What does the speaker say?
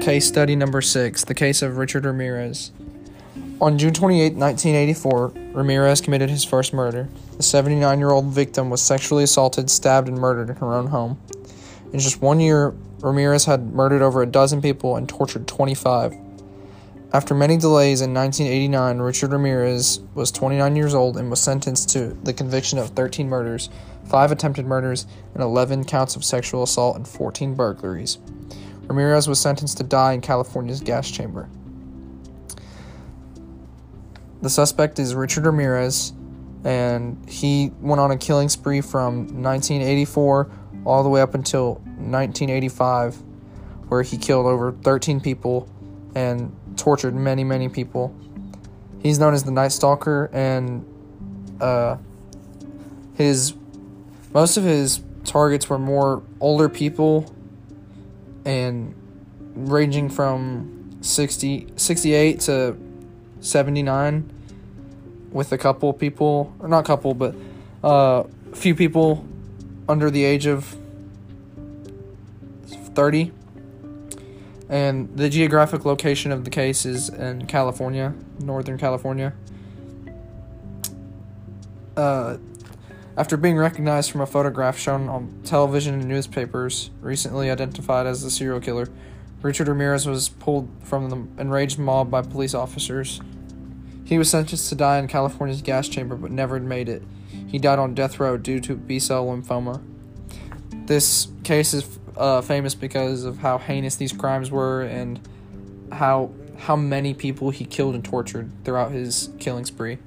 Case study number six the case of Richard Ramirez. On June 28, 1984, Ramirez committed his first murder. The 79 year old victim was sexually assaulted, stabbed, and murdered in her own home. In just one year, Ramirez had murdered over a dozen people and tortured 25. After many delays in 1989, Richard Ramirez was 29 years old and was sentenced to the conviction of 13 murders, 5 attempted murders, and 11 counts of sexual assault and 14 burglaries. Ramirez was sentenced to die in California's gas chamber. The suspect is Richard Ramirez, and he went on a killing spree from 1984 all the way up until 1985, where he killed over 13 people and tortured many, many people. He's known as the Night Stalker, and uh, his most of his targets were more older people and ranging from 60, 68 to 79 with a couple people or not couple but a uh, few people under the age of 30 and the geographic location of the case is in California, Northern California. Uh, after being recognized from a photograph shown on television and newspapers, recently identified as the serial killer, Richard Ramirez was pulled from the enraged mob by police officers. He was sentenced to die in California's gas chamber but never made it. He died on death row due to B cell lymphoma. This case is uh, famous because of how heinous these crimes were and how how many people he killed and tortured throughout his killing spree.